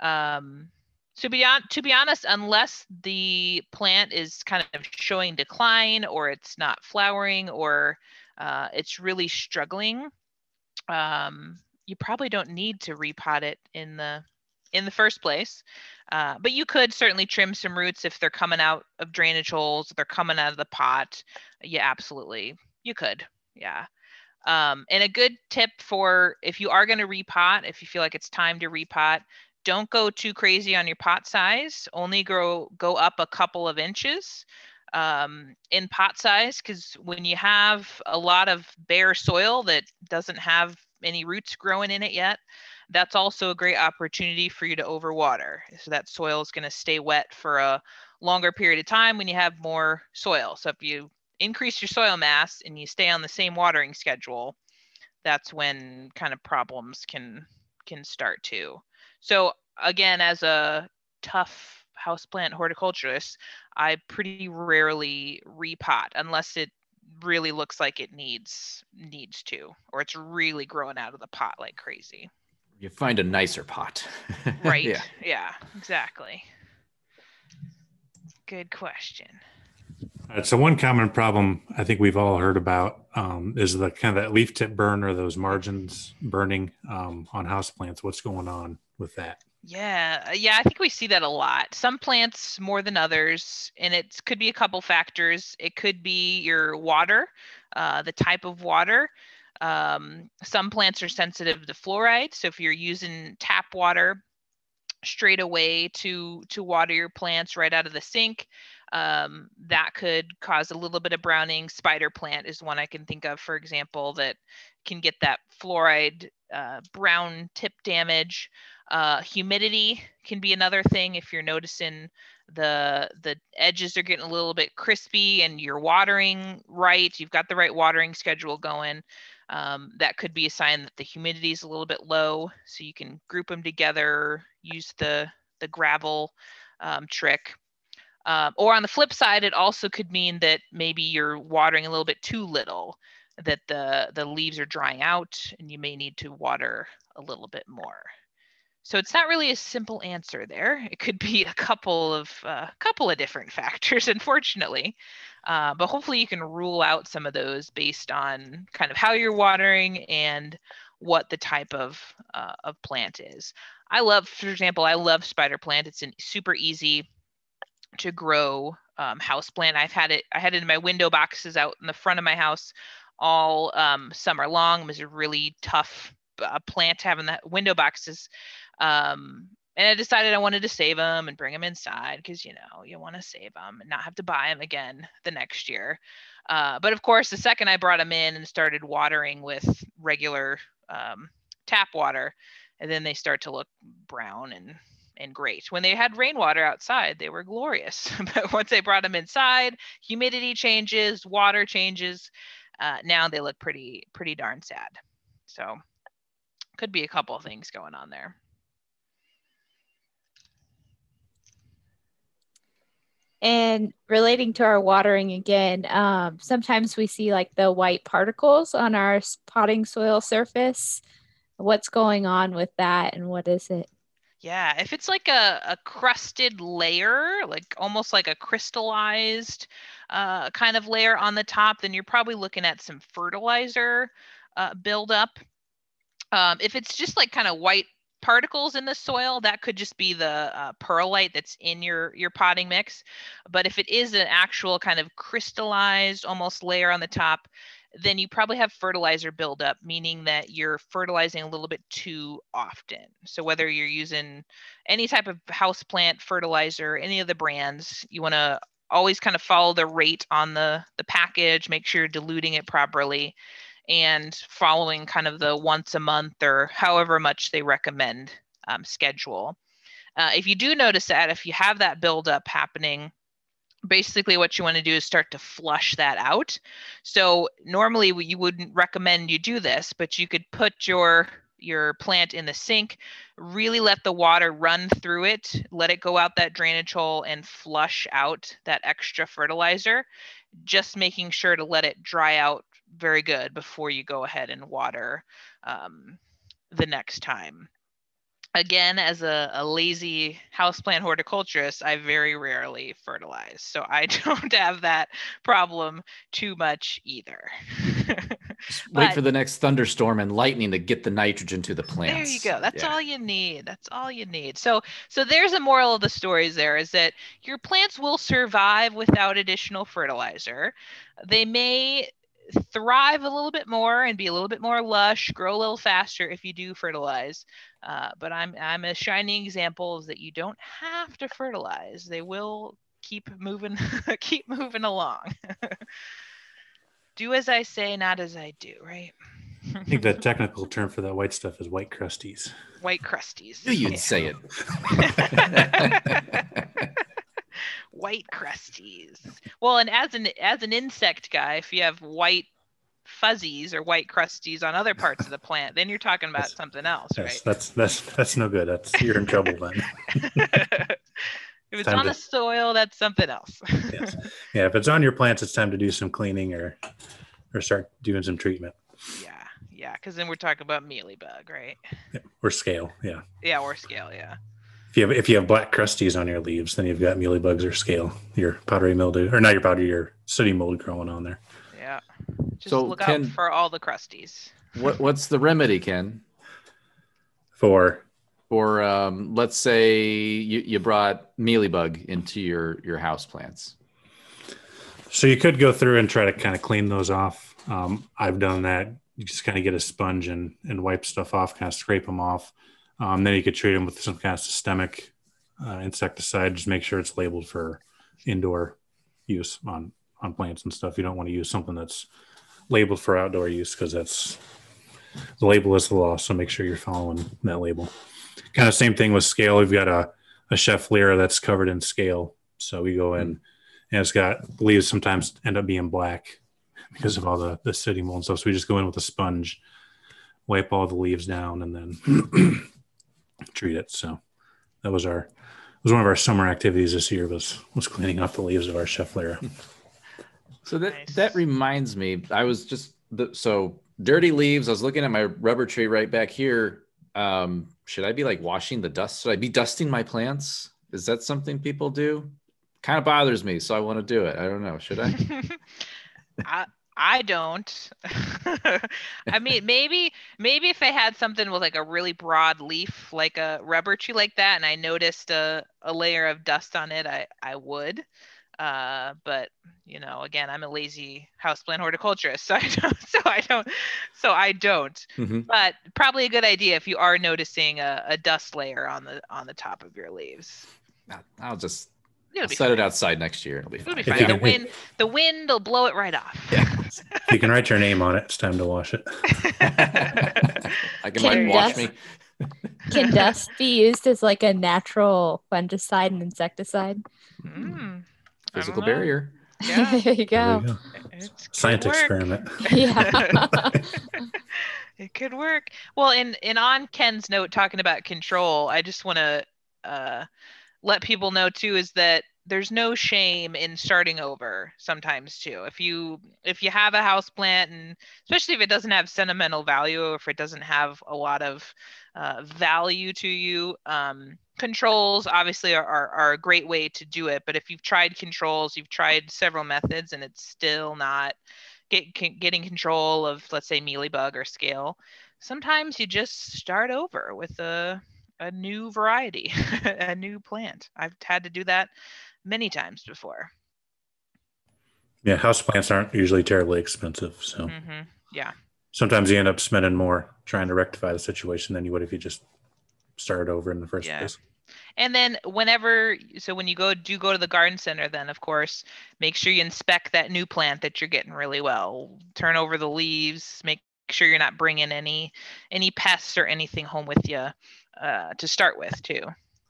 Um, to be on, to be honest, unless the plant is kind of showing decline or it's not flowering or uh, it's really struggling, um, you probably don't need to repot it in the in the first place. Uh, but you could certainly trim some roots if they're coming out of drainage holes, they're coming out of the pot. Yeah, absolutely, you could. Yeah. Um, and a good tip for if you are going to repot, if you feel like it's time to repot, don't go too crazy on your pot size. Only grow go up a couple of inches um, in pot size because when you have a lot of bare soil that doesn't have any roots growing in it yet, that's also a great opportunity for you to overwater. So that soil is going to stay wet for a longer period of time when you have more soil. So if you increase your soil mass and you stay on the same watering schedule, that's when kind of problems can can start too. So again, as a tough houseplant horticulturist, I pretty rarely repot unless it really looks like it needs needs to, or it's really growing out of the pot like crazy.
You find a nicer pot. [LAUGHS]
right. Yeah. yeah, exactly. Good question.
Right, so one common problem I think we've all heard about um, is the kind of that leaf tip burn or those margins burning um, on houseplants. What's going on with that?
Yeah, uh, yeah, I think we see that a lot. Some plants more than others, and it could be a couple factors. It could be your water, uh, the type of water. Um, some plants are sensitive to fluoride, so if you're using tap water straight away to to water your plants right out of the sink, um, that could cause a little bit of browning. Spider plant is one I can think of, for example, that can get that fluoride uh, brown tip damage. Uh, humidity can be another thing if you're noticing the the edges are getting a little bit crispy and you're watering right. You've got the right watering schedule going. Um, that could be a sign that the humidity is a little bit low. So you can group them together, use the the gravel um, trick. Um, or on the flip side, it also could mean that maybe you're watering a little bit too little, that the the leaves are drying out, and you may need to water a little bit more. So it's not really a simple answer there. It could be a couple of a uh, couple of different [LAUGHS] factors, unfortunately. Uh, but hopefully you can rule out some of those based on kind of how you're watering and what the type of uh, of plant is. I love, for example, I love spider plant. It's an super easy to grow um, house plant. I've had it. I had it in my window boxes out in the front of my house all um, summer long. It was a really tough uh, plant to have in the window boxes um, and I decided I wanted to save them and bring them inside because you know you want to save them and not have to buy them again the next year. Uh, but of course, the second I brought them in and started watering with regular um, tap water, and then they start to look brown and and great. When they had rainwater outside, they were glorious. [LAUGHS] but once they brought them inside, humidity changes, water changes. Uh, now they look pretty pretty darn sad. So could be a couple of things going on there.
And relating to our watering again, um, sometimes we see like the white particles on our potting soil surface. What's going on with that and what is it?
Yeah, if it's like a, a crusted layer, like almost like a crystallized uh, kind of layer on the top, then you're probably looking at some fertilizer uh, buildup. Um, if it's just like kind of white particles in the soil, that could just be the uh, perlite that's in your your potting mix. But if it is an actual kind of crystallized almost layer on the top, then you probably have fertilizer buildup, meaning that you're fertilizing a little bit too often. So whether you're using any type of houseplant fertilizer, any of the brands, you want to always kind of follow the rate on the the package, make sure you're diluting it properly and following kind of the once a month or however much they recommend um, schedule. Uh, if you do notice that, if you have that buildup happening, basically what you want to do is start to flush that out. So normally you wouldn't recommend you do this, but you could put your your plant in the sink, really let the water run through it, let it go out that drainage hole and flush out that extra fertilizer, just making sure to let it dry out very good before you go ahead and water um, the next time. Again, as a, a lazy houseplant horticulturist, I very rarely fertilize. So I [LAUGHS] don't have that problem too much either. [LAUGHS]
wait for the next thunderstorm and lightning to get the nitrogen to the plants.
There you go. That's
Yeah.
all you need. That's all you need. So so there's a moral of the stories there is that your plants will survive without additional fertilizer. They may thrive a little bit more and be a little bit more lush, grow a little faster if you do fertilize. Uh, but I'm I'm a shining example of that you don't have to fertilize. They will keep moving [LAUGHS] keep moving along. [LAUGHS] do as I say, not as I do, right?
I think the [LAUGHS] technical term for that white stuff is white crusties.
White crusties.
You'd
Yeah.
say it.
White crusties. Well, and as an as an insect guy, if you have white fuzzies or white crusties on other parts of the plant, then you're talking about
That's-
something else,
That's
right?
that's that's that's no good. That's you're in trouble then. [LAUGHS]
if it's on
to-
the soil, that's something else. [LAUGHS]
Yes. Yeah, if it's on your plants, it's time to do some cleaning or or start doing some treatment
yeah, yeah, because then we're talking about mealybug, right?
or scale. Yeah.
Yeah, or scale, yeah.
If you have if you have black crusties on your leaves, then you've got mealybugs or scale, your powdery mildew, or not your powdery, your sooty mold growing on there.
Yeah. Just
So
look
can-
out for all the crusties.
what, what's the remedy, Ken?
For
for um, let's say you, you brought mealybug into your your house plants.
so you could go through and try to kind of clean those off. Um, I've done that. You just kind of get a sponge and and wipe stuff off, kind of scrape them off. Um, then you could treat them with some kind of systemic uh, insecticide. Just make sure it's labeled for indoor use on on plants and stuff. You don't want to use something that's labeled for outdoor use because that's the label is the law. So make sure you're following that label. Kind of same thing with scale. We've got a a schefflera that's covered in scale. So we go in and it's got leaves sometimes end up being black because of all the the sooty mold and stuff. So we just go in with a sponge, wipe all the leaves down, and then [CLEARS THROAT] treat it. So that was our it was one of our summer activities this year was was cleaning off the leaves of our schefflera. [LAUGHS]
So that
Nice.
that reminds me, I was just the, so dirty leaves. I was looking at my rubber tree right back here. Um, should I be like washing the dust? Should I be dusting my plants? Is that something people do? Kind of bothers me, so I want to do it. I don't know. Should I? [LAUGHS]
I I don't. [LAUGHS] [LAUGHS] I mean, maybe maybe if I had something with like a really broad leaf, like a rubber tree like that, and I noticed a, a layer of dust on it, I I would. Uh, but you know, again, I'm a lazy houseplant horticulturist, [LAUGHS] so I don't. So I don't. So I don't.
Mhm.
But probably a good idea if you are noticing a, a dust layer on the on the top of your leaves.
I'll just
It'll
I'll
be
set
fine.
it outside next year. It'll be
It'll be
fine.
fine. The
can-
wind, the wind will blow it right off. [LAUGHS]
If you can write your name on it, it's time to wash it. [LAUGHS]
I can
Can
like wash
dust-
me. [LAUGHS]
Can dust be used as like a natural fungicide and insecticide?
Mm,
Physical barrier.
Yeah.
there you
There
go.
you go. Science
work.
experiment.
Yeah.
it could work. Well, and and on Ken's note talking about control, I just want to uh, let people know too is that there's no shame in starting over sometimes too. If you if you have a house plant and especially if it doesn't have sentimental value or if it doesn't have a lot of uh, value to you um, controls obviously are, are, are, a great way to do it. But if you've tried controls you've tried several methods and it's still not get, getting control of let's say mealybug or scale sometimes you just start over with a a new variety, [LAUGHS] a new plant. I've had to do that many times before.
Yeah, house plants aren't usually terribly expensive, so
mm-hmm. yeah.
Sometimes you end up spending more trying to rectify the situation than you would if you just started over in the first yeah. place.
And then whenever, so when you go do go to the garden center, then of course make sure you inspect that new plant that you're getting really well. Turn over the leaves, make sure you're not bringing any any pests or anything home with you uh, to start with too.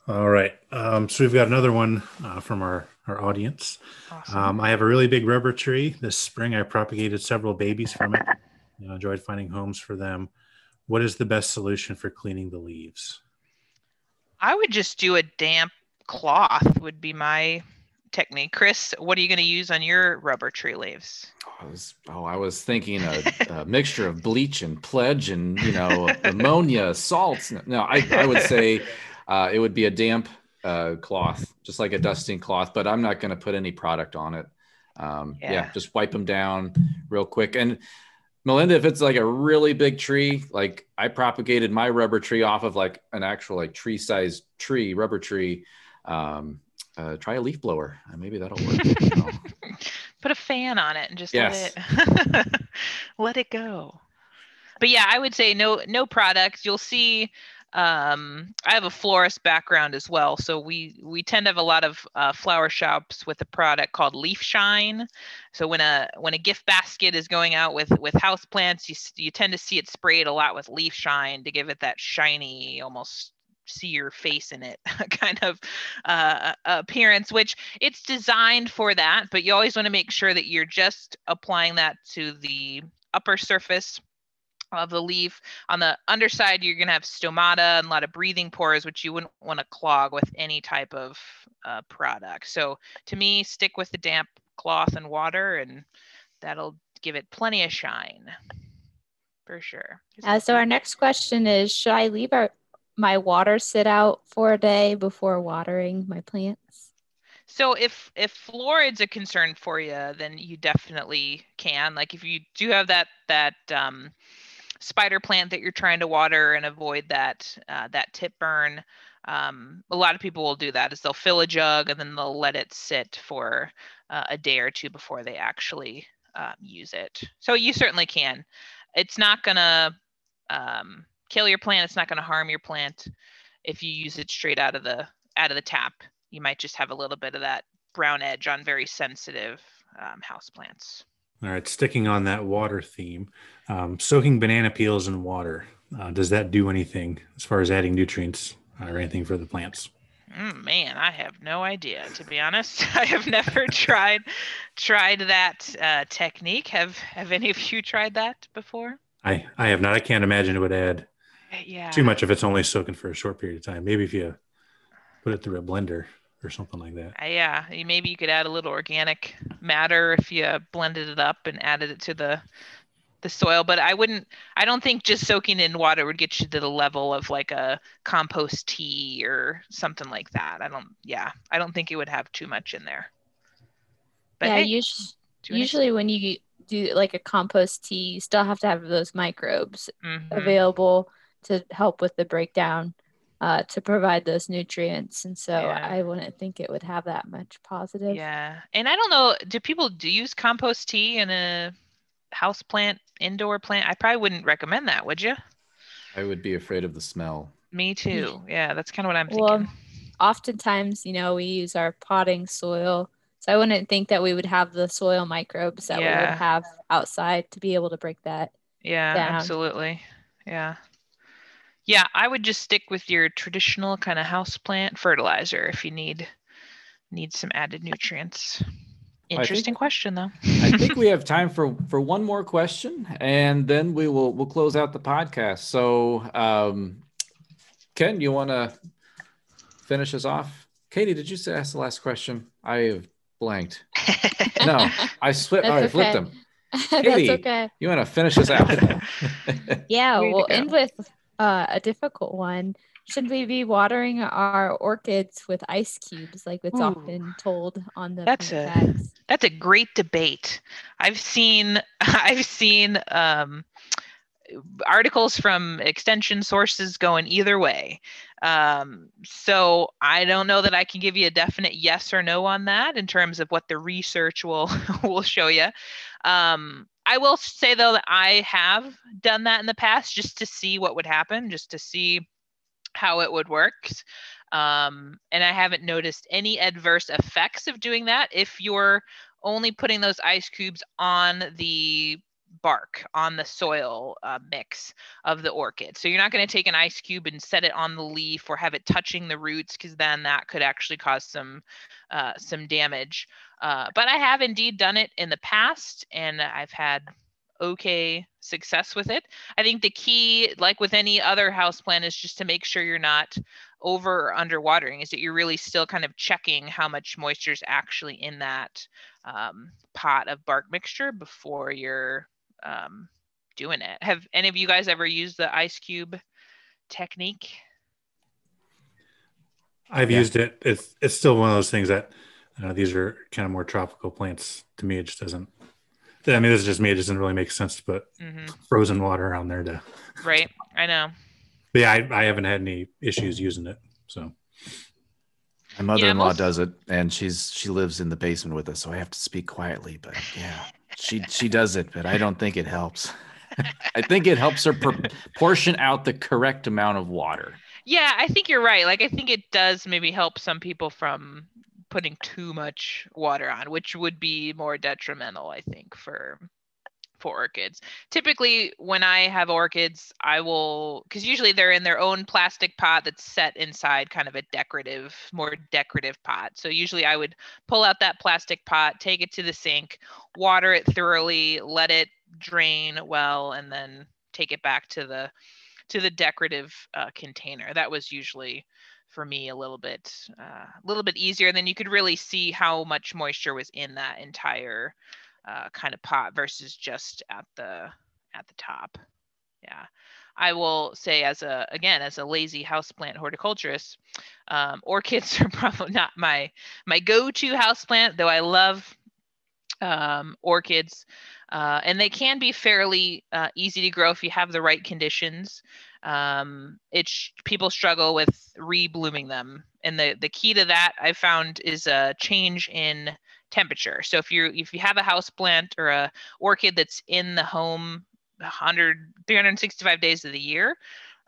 All right. Um, so we've got another one uh, from our, our audience. Awesome. Um, I have a really big rubber tree. This spring, I propagated several babies from it. You know, enjoyed finding homes for them. What is the best solution for cleaning the leaves?
I would just do a damp cloth would be my technique. Chris, what are you going to use on your rubber tree leaves?
I was, oh, I was thinking a, a mixture of bleach and pledge and, you know, ammonia, salts. No, I, I would say uh, it would be a damp uh, cloth, just like a dusting cloth, but I'm not going to put any product on it. Um, yeah. yeah, just wipe them down real quick. And Melinda, if it's like a really big tree, like I propagated my rubber tree off of like an actual like tree size tree, rubber tree. Um, uh, try a leaf blower. Uh, maybe that'll work. [LAUGHS]
Put a fan on it and just yes. let it [LAUGHS] let it go. But yeah, I would say no no products. You'll see um, I have a florist background as well, so we we tend to have a lot of uh, flower shops with a product called Leaf Shine. So when a when a gift basket is going out with with house plants, you you tend to see it sprayed a lot with Leaf Shine to give it that shiny, almost see your face in it [LAUGHS] kind of uh, appearance which it's designed for that but you always want to make sure that you're just applying that to the upper surface of the leaf. On the underside you're going to have stomata and a lot of breathing pores which you wouldn't want to clog with any type of uh, product. So to me stick with the damp cloth and water and that'll give it plenty of shine for sure.
Uh, so our next question is: Should I leave our my water sit out for a day before watering my plants?
So if if fluoride's a concern for you, then you definitely can. Like if you do have that that um, spider plant that you're trying to water and avoid that uh, that tip burn, um, a lot of people will do that. Is they'll fill a jug and then they'll let it sit for uh, a day or two before they actually um, use it. So you certainly can. It's not gonna um, kill your plant. It's not going to harm your plant if you use it straight out of the out of the tap. You might just have a little bit of that brown edge on very sensitive um, house plants.
All right, sticking on that water theme, um, soaking banana peels in water. Uh, does that do anything as far as adding nutrients or anything for the plants?
Mm, man, I have no idea. To be honest, [LAUGHS] I have never [LAUGHS] tried tried that uh, technique. Have Have any of you tried that before?
I I have not. I can't imagine it would add
yeah
too much if it's only soaking for a short period of time. Maybe if you put it through a blender or something like that.
Uh, yeah maybe you could add a little organic matter if you blended it up and added it to the the soil but i wouldn't i don't think just soaking in water would get you to the level of like a compost tea or something like that. I don't yeah i don't think it would have too much in there.
But yeah hey, usually, usually when you do like a compost tea you still have to have those microbes mm-hmm. available to help with the breakdown uh, to provide those nutrients. And so yeah. I wouldn't think it would have that much positive.
Yeah. And I don't know, do people do use compost tea in a house plant, indoor plant? I probably wouldn't recommend that, would you?
I would be afraid of the smell.
Me too. [LAUGHS] Yeah, that's kind of what I'm thinking. Well,
oftentimes, you know, we use our potting soil. So I wouldn't think that we would have the soil microbes that yeah. we would have outside to be able to break that.
Yeah, down. absolutely. Yeah. Yeah, I would just stick with your traditional kind of house plant fertilizer if you need need some added nutrients. Interesting think, question though.
I [LAUGHS] think we have time for for one more question and then we will we'll close out the podcast. So um Ken, you want to finish us off? Katie, did you say ask the last question? I have blanked. [LAUGHS] No, I slipped.
That's
All right, flipped
okay.
them. [LAUGHS]
That's
Katie.
okay.
You want to finish this out?
Yeah, we'll end with uh, a difficult one. Should we be watering our orchids with ice cubes, like it's
Ooh.
often told on the
That's a-? That's a great debate. I've seen [LAUGHS] I've seen um, articles from extension sources going either way. Um, so I don't know that I can give you a definite yes or no on that in terms of what the research will [LAUGHS] will show you. Um, I will say though that I have done that in the past just to see what would happen, just to see how it would work. Um, and I haven't noticed any adverse effects of doing that if you're only putting those ice cubes on the bark on the soil uh, mix of the orchid so you're not going to take an ice cube and set it on the leaf or have it touching the roots because then that could actually cause some uh, some damage. Uh, but i have indeed done it in the past and i've had okay success with it. I think the key like with any other house plant is just to make sure you're not over or under watering. Is that you're really still kind of checking how much moisture is actually in that um, pot of bark mixture before you're um, doing it. Have any of you guys ever used the ice cube technique?
I've
Yeah.
used it. It's it's still one of those things that uh, these are kind of more tropical plants. To me, it just doesn't. I mean, this is just me. It doesn't really make sense to put
hmm
frozen water on there to.
Right. I know.
But yeah, I, I haven't had any issues using it. So
My mother-in-law
most-
does it, and she's she lives in the basement with us, so I have to speak quietly. But yeah, she she does it, but I don't think it helps. [LAUGHS] I think it helps her portion out the correct amount of water.
Yeah, I think you're right. Like, I think it does maybe help some people from putting too much water on, which would be more detrimental, I think, for for orchids. Typically, when I have orchids, I will because usually they're in their own plastic pot that's set inside kind of a decorative, more decorative pot. So usually I would pull out that plastic pot, take it to the sink, water it thoroughly, let it drain well, and then take it back to the to the decorative uh, container. That was usually for me a little bit uh, a little bit easier. And then you could really see how much moisture was in that entire uh, kind of pot versus just at the at the top. Yeah. I will say as a again as a lazy houseplant horticulturist, um, [LAUGHS] orchids are probably not my my go-to houseplant, though I love um, orchids, uh, and they can be fairly uh, easy to grow if you have the right conditions. Um, it's people struggle with reblooming them, and the the key to that I found is a change in temperature. So if you if you have a house plant or a orchid that's in the home 100 365 days of the year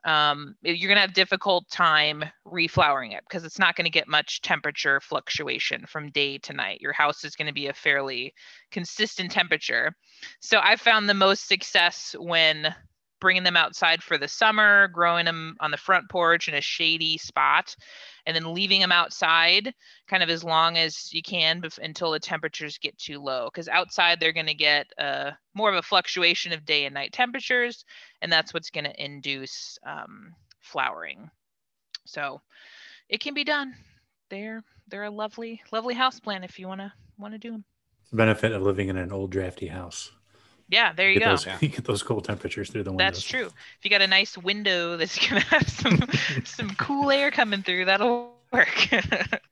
um, you're going to have difficult time reflowering it because it's not going to get much temperature fluctuation from day to night. Your house is going to be a fairly consistent temperature. So I found the most success when bringing them outside for the summer, growing them on the front porch in a shady spot, and then leaving them outside kind of as long as you can bef- until the temperatures get too low. Because outside they're going to get uh, more of a fluctuation of day and night temperatures, and that's what's going to induce um, flowering. So it can be done. They're they're a lovely lovely house plant if you want to want to do them.
it's the benefit of living in an old drafty house.
Yeah, there you
get
go.
those, [LAUGHS] you get those cold temperatures through the windows.
That's true. If you got a nice window that's [LAUGHS] gonna have some some cool air coming through, that'll work. [LAUGHS]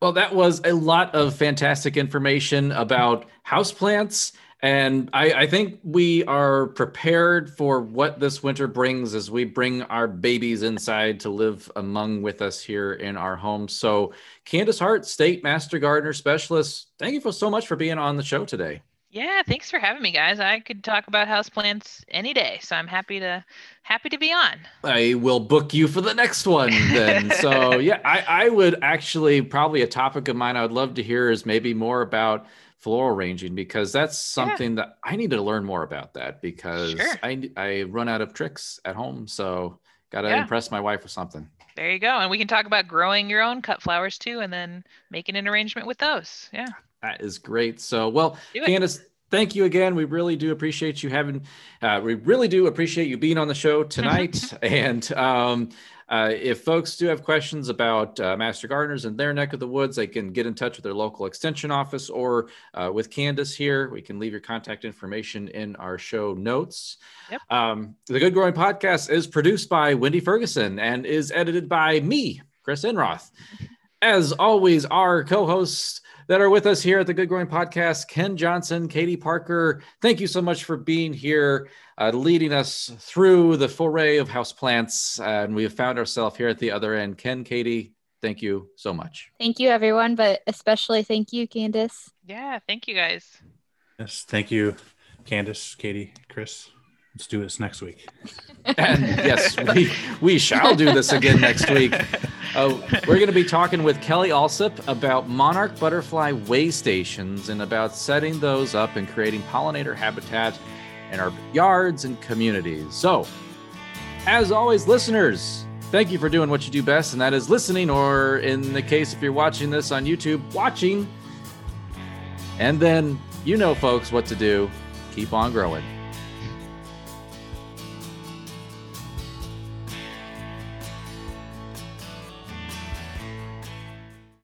Well, that was a lot of fantastic information about houseplants. And I, I think we are prepared for what this winter brings as we bring our babies inside to live among with us here in our home. So, Candice Hart, State Master Gardener Specialist, thank you for so much for being on the show today.
Yeah, thanks for having me, guys. I could talk about houseplants any day, so I'm happy to happy to be on.
I will book you for the next one then. so yeah, [LAUGHS] I, I would actually probably a topic of mine I would love to hear is maybe more about floral ranging because that's something that I need to learn more about that because
Sure.
I I run out of tricks at home. So gotta
Yeah.
impress my wife with something.
There you go. And we can talk about growing your own cut flowers too, and then making an arrangement with those. Yeah.
That is great. So well. Candice, thank you again. We really do appreciate you having. Uh, we really do appreciate you being on the show tonight. [LAUGHS] and um, Uh, if folks do have questions about uh, Master Gardeners in their neck of the woods, they can get in touch with their local extension office or uh, with Candice here. We can leave your contact information in our show notes.
Yep.
Um, the Good Growing Podcast is produced by Wendy Ferguson and is edited by me, Chris Enroth. As always, our co hosts that are with us here at the Good Growing Podcast, Ken Johnson, Katie Parker. Thank you so much for being here, uh, leading us through the foray of houseplants. and we have found ourselves here at the other end. Ken, Katie, thank you so much.
Thank you, everyone, but especially thank you, Candice.
Yeah, thank you guys.
Yes, thank you, Candice, Katie, Chris. Let's do this next week.
And yes, we, we shall do this again next week. Uh, we're going to be talking with Kelly Allsup about monarch butterfly way stations and about setting those up and creating pollinator habitat in our yards and communities. So, as always, listeners, thank you for doing what you do best, and that is listening, or in the case if you're watching this on YouTube, watching. And then you know, folks, what to do. Keep on growing.